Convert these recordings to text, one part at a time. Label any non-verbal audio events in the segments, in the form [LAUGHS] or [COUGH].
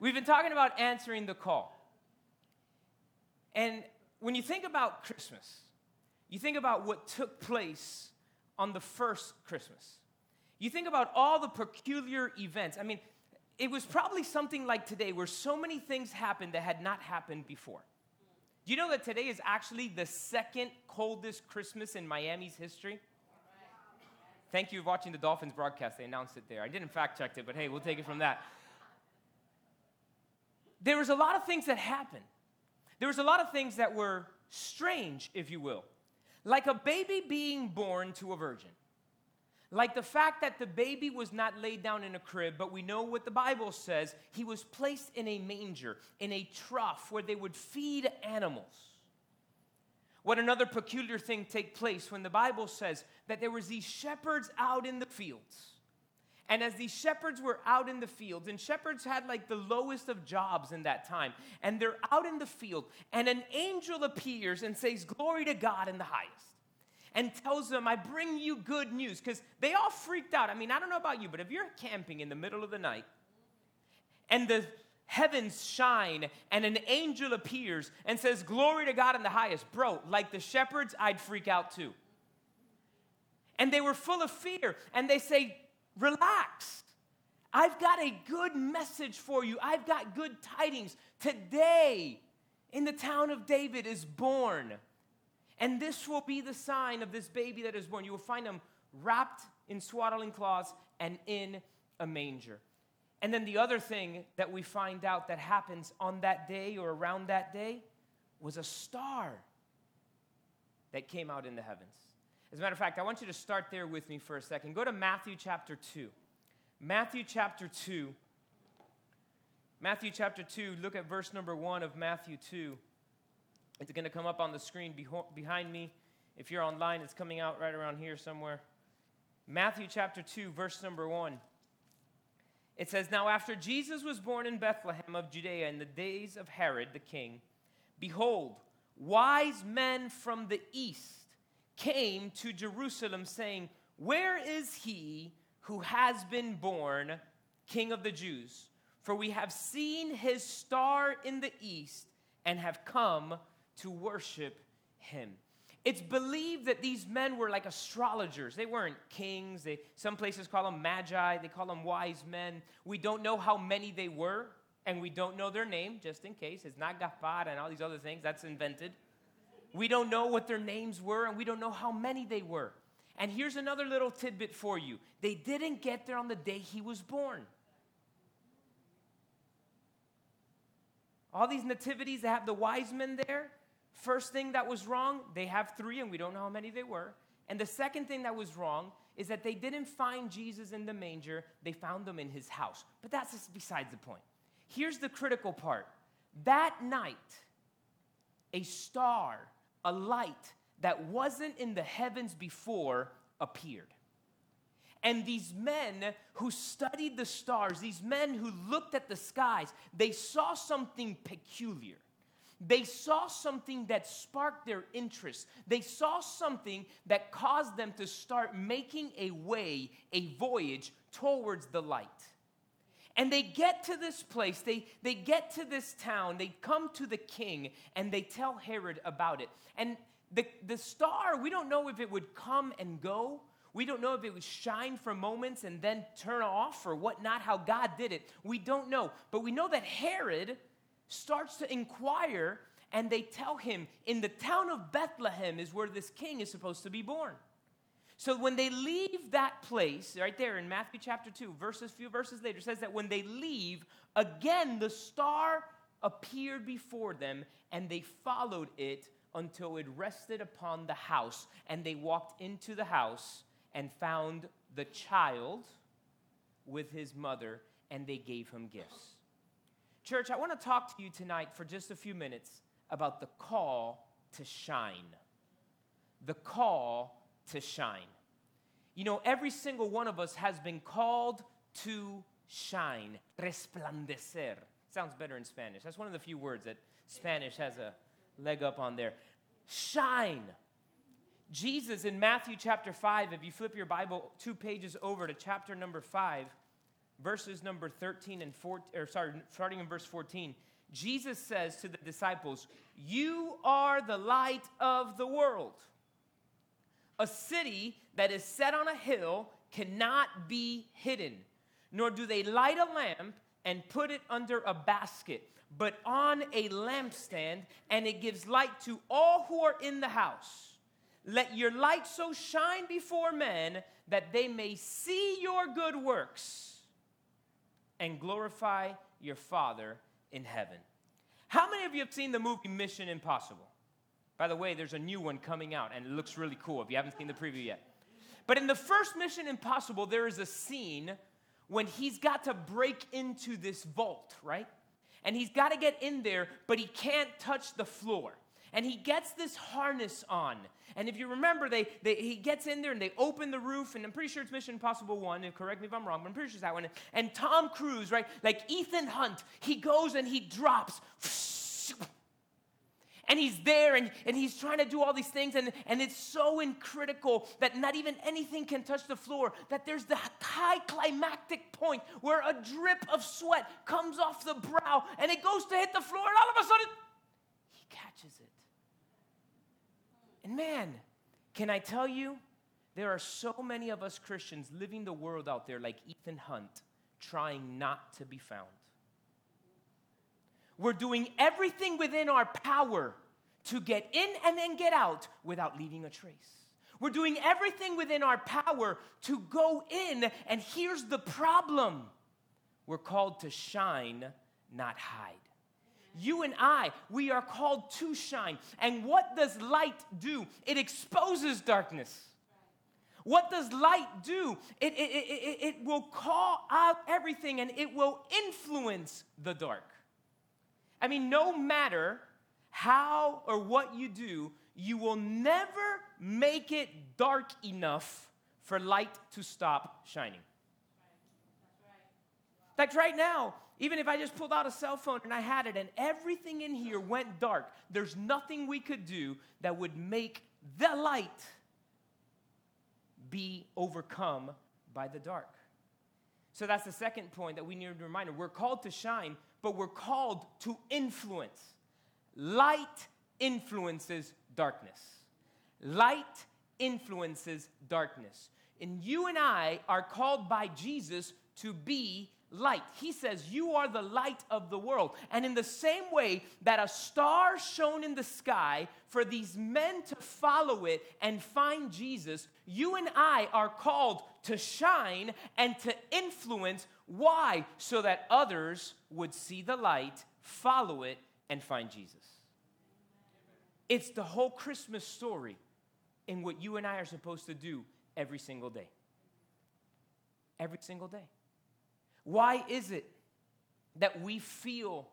We've been talking about answering the call. And when you think about Christmas, you think about what took place on the first Christmas. You think about all the peculiar events. I mean, it was probably something like today where so many things happened that had not happened before. Do you know that today is actually the second coldest Christmas in Miami's history? Thank you for watching the Dolphins broadcast. They announced it there. I didn't fact check it, but hey, we'll take it from that. There was a lot of things that happened. There was a lot of things that were strange, if you will. Like a baby being born to a virgin. Like the fact that the baby was not laid down in a crib, but we know what the Bible says. He was placed in a manger, in a trough where they would feed animals. What another peculiar thing take place when the Bible says that there was these shepherds out in the fields. And as these shepherds were out in the fields, and shepherds had like the lowest of jobs in that time, and they're out in the field, and an angel appears and says, Glory to God in the highest and tells them, I bring you good news. Because they all freaked out. I mean, I don't know about you, but if you're camping in the middle of the night and the heavens shine and an angel appears and says, Glory to God in the highest, bro, like the shepherds, I'd freak out too. And they were full of fear and they say, Relax. I've got a good message for you. I've got good tidings. Today, in the town of David, is born and this will be the sign of this baby that is born. You will find him wrapped in swaddling cloths and in a manger. And then the other thing that we find out that happens on that day or around that day was a star that came out in the heavens. As a matter of fact, I want you to start there with me for a second. Go to Matthew chapter 2. Matthew chapter 2. Matthew chapter 2, look at verse number 1 of Matthew 2. It's going to come up on the screen behind me. If you're online, it's coming out right around here somewhere. Matthew chapter 2, verse number 1. It says, Now after Jesus was born in Bethlehem of Judea in the days of Herod the king, behold, wise men from the east came to Jerusalem, saying, Where is he who has been born king of the Jews? For we have seen his star in the east and have come to worship him. It's believed that these men were like astrologers. They weren't kings. They, some places call them magi, they call them wise men. We don't know how many they were, and we don't know their name, just in case. It's not Gaspar and all these other things, that's invented. We don't know what their names were, and we don't know how many they were. And here's another little tidbit for you they didn't get there on the day he was born. All these nativities that have the wise men there, First thing that was wrong, they have three, and we don't know how many they were. And the second thing that was wrong is that they didn't find Jesus in the manger, they found him in his house. But that's just besides the point. Here's the critical part that night, a star, a light that wasn't in the heavens before appeared. And these men who studied the stars, these men who looked at the skies, they saw something peculiar. They saw something that sparked their interest. They saw something that caused them to start making a way, a voyage towards the light. And they get to this place, they, they get to this town, they come to the king, and they tell Herod about it. And the, the star, we don't know if it would come and go. We don't know if it would shine for moments and then turn off or whatnot, how God did it. We don't know. But we know that Herod starts to inquire, and they tell him, in the town of Bethlehem is where this king is supposed to be born. So when they leave that place, right there in Matthew chapter 2, verses few verses later, says that when they leave, again the star appeared before them, and they followed it until it rested upon the house. And they walked into the house and found the child with his mother, and they gave him gifts. Church, I want to talk to you tonight for just a few minutes about the call to shine. The call to shine. You know, every single one of us has been called to shine, resplandecer. Sounds better in Spanish. That's one of the few words that Spanish has a leg up on there. Shine. Jesus in Matthew chapter 5, if you flip your Bible two pages over to chapter number 5, verses number 13 and 14, or sorry, starting in verse 14, Jesus says to the disciples, You are the light of the world. A city that is set on a hill cannot be hidden, nor do they light a lamp and put it under a basket, but on a lampstand, and it gives light to all who are in the house. Let your light so shine before men that they may see your good works and glorify your Father in heaven. How many of you have seen the movie Mission Impossible? By the way, there's a new one coming out and it looks really cool if you haven't seen the preview yet. But in the first Mission Impossible, there is a scene when he's got to break into this vault, right? And he's got to get in there, but he can't touch the floor and he gets this harness on. And if you remember, they, they, he gets in there and they open the roof, and I'm pretty sure it's Mission Impossible 1, correct me if I'm wrong, but I'm pretty sure it's that one. And Tom Cruise, right, like Ethan Hunt, he goes and he drops. And he's there and, and he's trying to do all these things, and, and it's so critical that not even anything can touch the floor. That there's the high climactic point where a drip of sweat comes off the brow and it goes to hit the floor, and all of a sudden, he catches it. And man, can I tell you, there are so many of us Christians living the world out there like Ethan Hunt, trying not to be found. We're doing everything within our power to get in and then get out without leaving a trace. We're doing everything within our power to go in, and here's the problem we're called to shine, not hide you and I, we are called to shine. And what does light do? It exposes darkness. What does light do? It, it, it, it, will call out everything and it will influence the dark. I mean, no matter how or what you do, you will never make it dark enough for light to stop shining. Like right now, even if I just pulled out a cell phone and I had it and everything in here went dark, there's nothing we could do that would make the light be overcome by the dark. So that's the second point that we need to remind. We're called to shine, but we're called to influence. Light influences darkness. Light influences darkness. And you and I are called by Jesus to be light. He says, You are the light of the world. And in the same way that a star shone in the sky for these men to follow it and find Jesus, you and I are called to shine and to influence. Why? So that others would see the light, follow it, and find Jesus. It's the whole Christmas story in what you and I are supposed to do every single day. Every single day. Why is it that we feel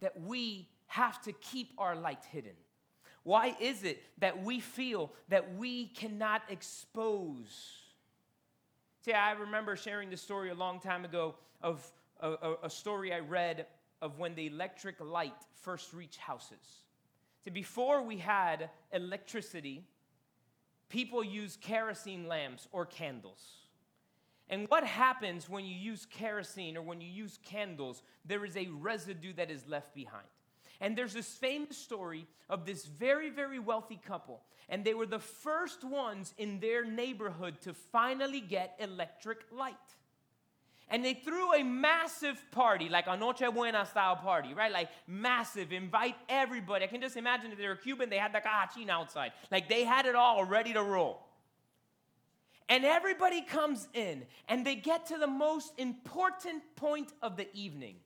that we have to keep our light hidden? Why is it that we feel that we cannot expose? See, I remember sharing this story a long time ago of a, a, a story I read of when the electric light first reached houses. See, before we had electricity, people used kerosene lamps or candles. And what happens when you use kerosene or when you use candles? There is a residue that is left behind. And there's this famous story of this very, very wealthy couple. And they were the first ones in their neighborhood to finally get electric light. And they threw a massive party, like a Noche Buena style party, right? Like massive, invite everybody. I can just imagine if they were Cuban, they had the caja china outside. Like they had it all ready to roll. And everybody comes in, and they get to the most important point of the evening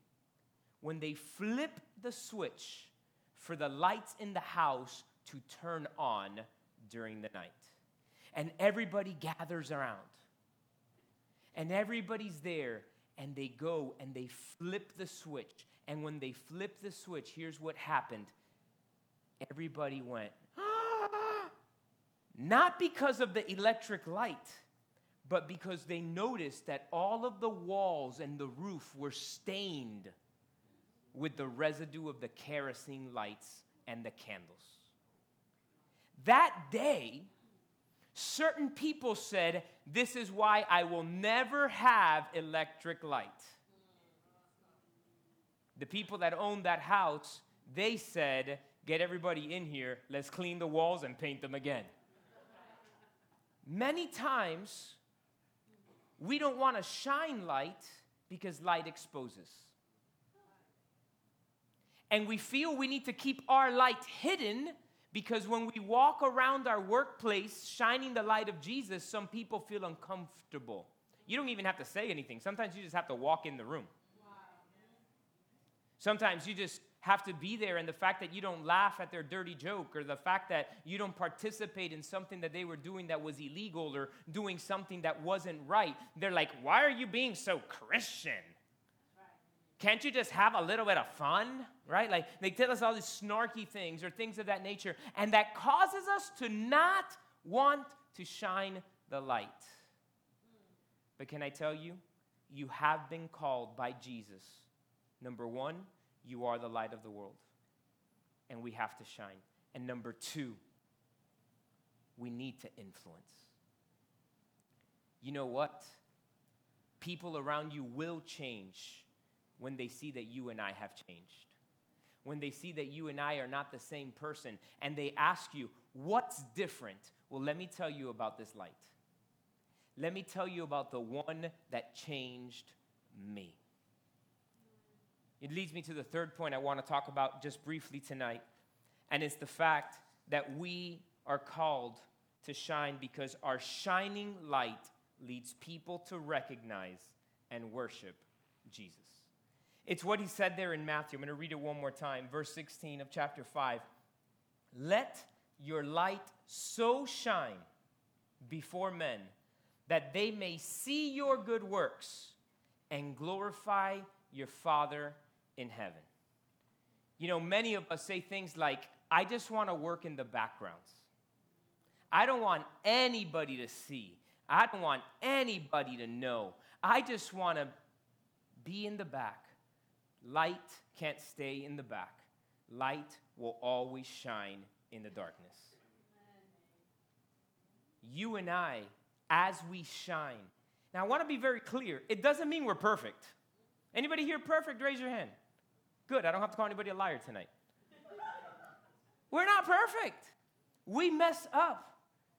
when they flip the switch for the lights in the house to turn on during the night. And everybody gathers around. And everybody's there, and they go and they flip the switch. And when they flip the switch, here's what happened everybody went, [GASPS] not because of the electric light, but because they noticed that all of the walls and the roof were stained with the residue of the kerosene lights and the candles. That day, certain people said, This is why I will never have electric light. The people that owned that house, they said, Get everybody in here, let's clean the walls and paint them again. Many times, we don't want to shine light because light exposes. And we feel we need to keep our light hidden because when we walk around our workplace shining the light of Jesus, some people feel uncomfortable. You don't even have to say anything. Sometimes you just have to walk in the room. Sometimes you just have to be there, and the fact that you don't laugh at their dirty joke, or the fact that you don't participate in something that they were doing that was illegal, or doing something that wasn't right, they're like, Why are you being so Christian? Can't you just have a little bit of fun? Right? Like they tell us all these snarky things or things of that nature, and that causes us to not want to shine the light. But can I tell you, you have been called by Jesus. Number one, you are the light of the world, and we have to shine. And number two, we need to influence. You know what? People around you will change when they see that you and I have changed. When they see that you and I are not the same person and they ask you, What's different? Well, let me tell you about this light. Let me tell you about the one that changed me. It leads me to the third point I want to talk about just briefly tonight, and it's the fact that we are called to shine because our shining light leads people to recognize and worship Jesus. It's what he said there in Matthew. I'm going to read it one more time. Verse 16 of chapter 5. Let your light so shine before men that they may see your good works and glorify your Father in heaven. You know, many of us say things like, I just want to work in the backgrounds. I don't want anybody to see. I don't want anybody to know. I just want to be in the back Light can't stay in the back, light will always shine in the darkness. You and I, as we shine. Now, I want to be very clear. It doesn't mean we're perfect. Anybody here perfect? Raise your hand. Good. I don't have to call anybody a liar tonight. [LAUGHS] we're not perfect. We mess up.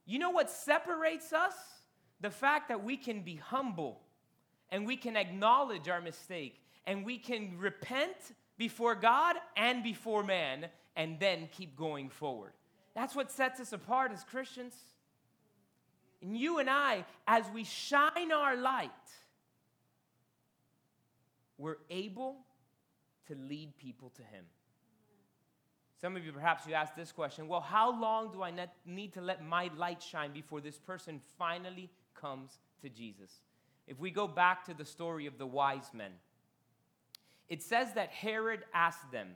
You know what separates us? The fact that we can be humble and we can acknowledge our mistake and we can repent before God and before man and then keep going forward. That's what sets us apart as Christians. And you and I, as we shine our light, we're able to lead people to Him. Some of you, perhaps, you ask this question well, how long do I need to let my light shine before this person finally comes to Jesus? If we go back to the story of the wise men, it says that Herod asked them,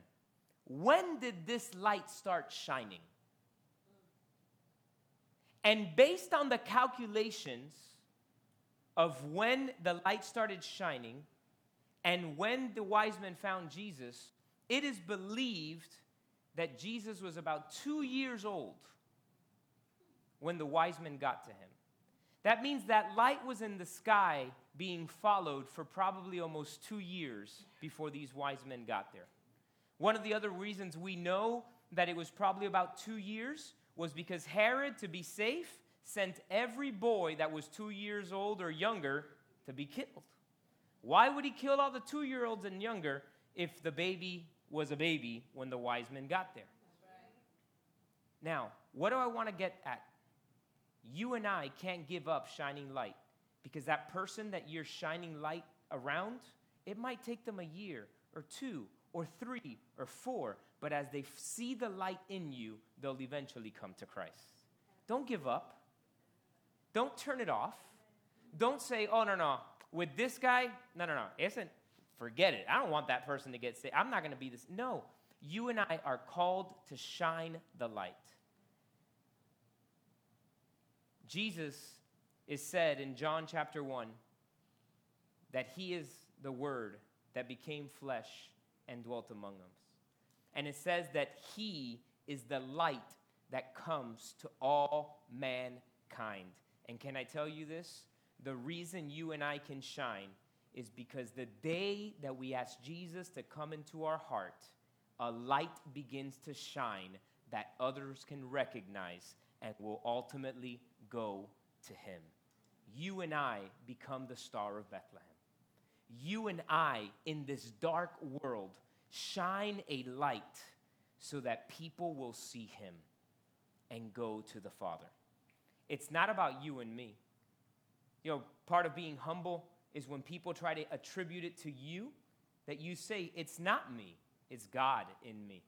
When did this light start shining? And based on the calculations of when the light started shining and when the wise men found Jesus, it is believed that Jesus was about two years old when the wise men got to him. That means that light was in the sky being followed for probably almost two years before these wise men got there. One of the other reasons we know that it was probably about two years was because Herod, to be safe, sent every boy that was two years old or younger to be killed. Why would he kill all the two year olds and younger if the baby was a baby when the wise men got there? Now, what do I want to get at? You and I can't give up shining light because that person that you're shining light around, it might take them a year or two or three or four, but as they see the light in you, they'll eventually come to Christ. Don't give up. Don't turn it off. Don't say, oh, no, no, with this guy, no, no, no, isn't, forget it. I don't want that person to get saved. I'm not going to be this. No, you and I are called to shine the light. Jesus is said in John chapter 1 that he is the Word that became flesh and dwelt among us. And it says that he is the light that comes to all mankind. And can I tell you this? The reason you and I can shine is because the day that we ask Jesus to come into our heart, a light begins to shine that others can recognize and will ultimately go to him. You and I become the star of Bethlehem. You and I, in this dark world, shine a light so that people will see him and go to the Father. It's not about you and me. You know, part of being humble is when people try to attribute it to you, that you say, It's not me, it's God in me.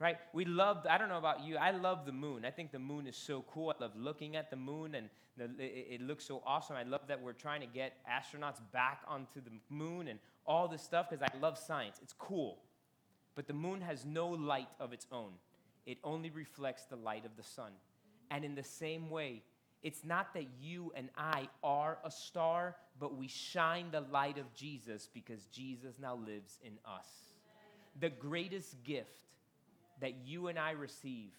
Right? We love, I don't know about you, I love the moon. I think the moon is so cool. I love looking at the moon and the, it, it looks so awesome. I love that we're trying to get astronauts back onto the moon and all this stuff because I love science. It's cool. But the moon has no light of its own, it only reflects the light of the sun. And in the same way, it's not that you and I are a star, but we shine the light of Jesus because Jesus now lives in us. The greatest gift that you and I receive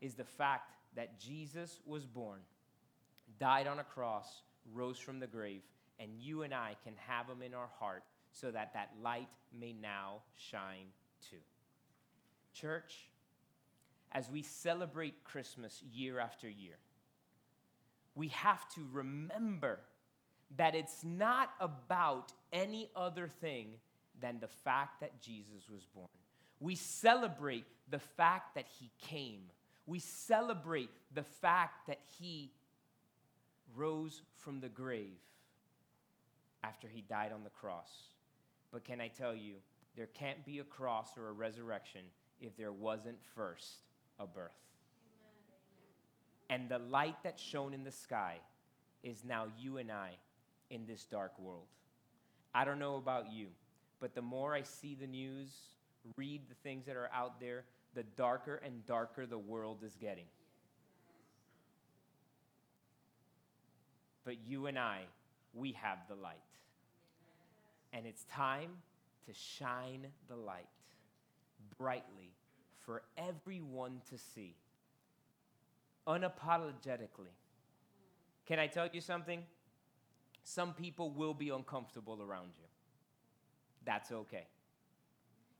is the fact that Jesus was born, died on a cross, rose from the grave, and you and I can have him in our heart so that that light may now shine too. Church, as we celebrate Christmas year after year, we have to remember that it's not about any other thing than the fact that Jesus was born. We celebrate the fact that he came. We celebrate the fact that he rose from the grave after he died on the cross. But can I tell you, there can't be a cross or a resurrection if there wasn't first a birth. And the light that shone in the sky is now you and I in this dark world. I don't know about you, but the more I see the news, read the things that are out there, the darker and darker the world is getting. But you and I, we have the light. And it's time to shine the light brightly for everyone to see unapologetically. Can I tell you something? Some people will be uncomfortable around you. That's okay.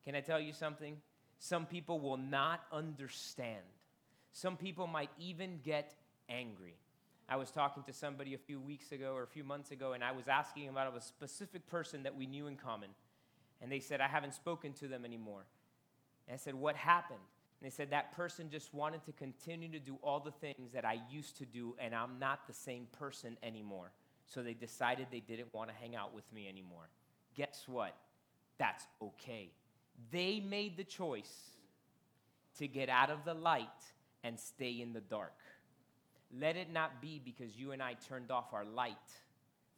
Can I tell you something? Some people will not understand. Some people might even get angry. I was talking to somebody a few weeks ago or a few months ago, and I was asking about a specific person that we knew in common. And they said, I haven't spoken to them anymore. And I said, What happened? And they said that person just wanted to continue to do all the things that I used to do, and I'm not the same person anymore. So they decided they didn't want to hang out with me anymore. Guess what? That's okay. They made the choice to get out of the light and stay in the dark. Let it not be because you and I turned off our light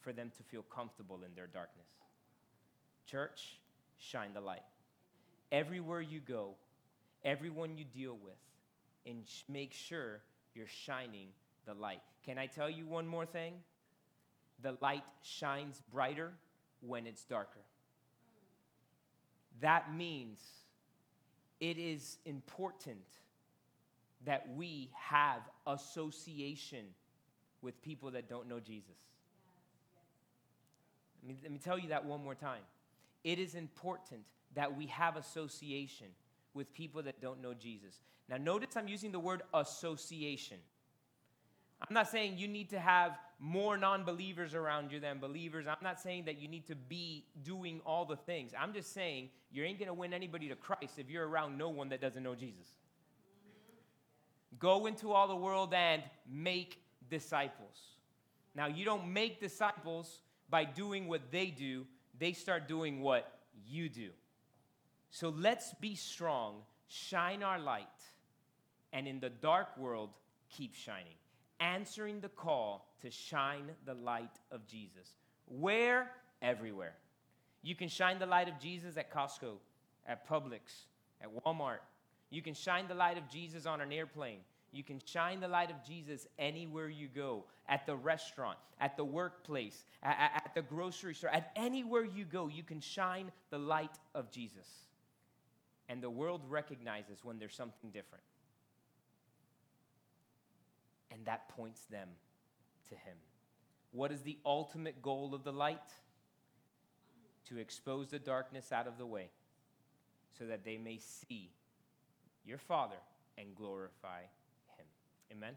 for them to feel comfortable in their darkness. Church, shine the light. Everywhere you go, everyone you deal with and sh- make sure you're shining the light. Can I tell you one more thing? The light shines brighter when it's darker. That means it is important that we have association with people that don't know Jesus. Let me, let me tell you that one more time. It is important that we have association with people that don't know Jesus. Now, notice I'm using the word association. I'm not saying you need to have more non believers around you than believers. I'm not saying that you need to be doing all the things. I'm just saying you ain't going to win anybody to Christ if you're around no one that doesn't know Jesus. Go into all the world and make disciples. Now, you don't make disciples by doing what they do, they start doing what you do. So let's be strong, shine our light, and in the dark world, keep shining. Answering the call to shine the light of Jesus. Where? Everywhere. You can shine the light of Jesus at Costco, at Publix, at Walmart. You can shine the light of Jesus on an airplane. You can shine the light of Jesus anywhere you go at the restaurant, at the workplace, at, at, the grocery store, at anywhere you go. You can shine the light of Jesus and the world recognizes when there's something different. And that points them to Him. What is the ultimate goal of the light? To expose the darkness out of the way so that they may see your Father and glorify Him. Amen.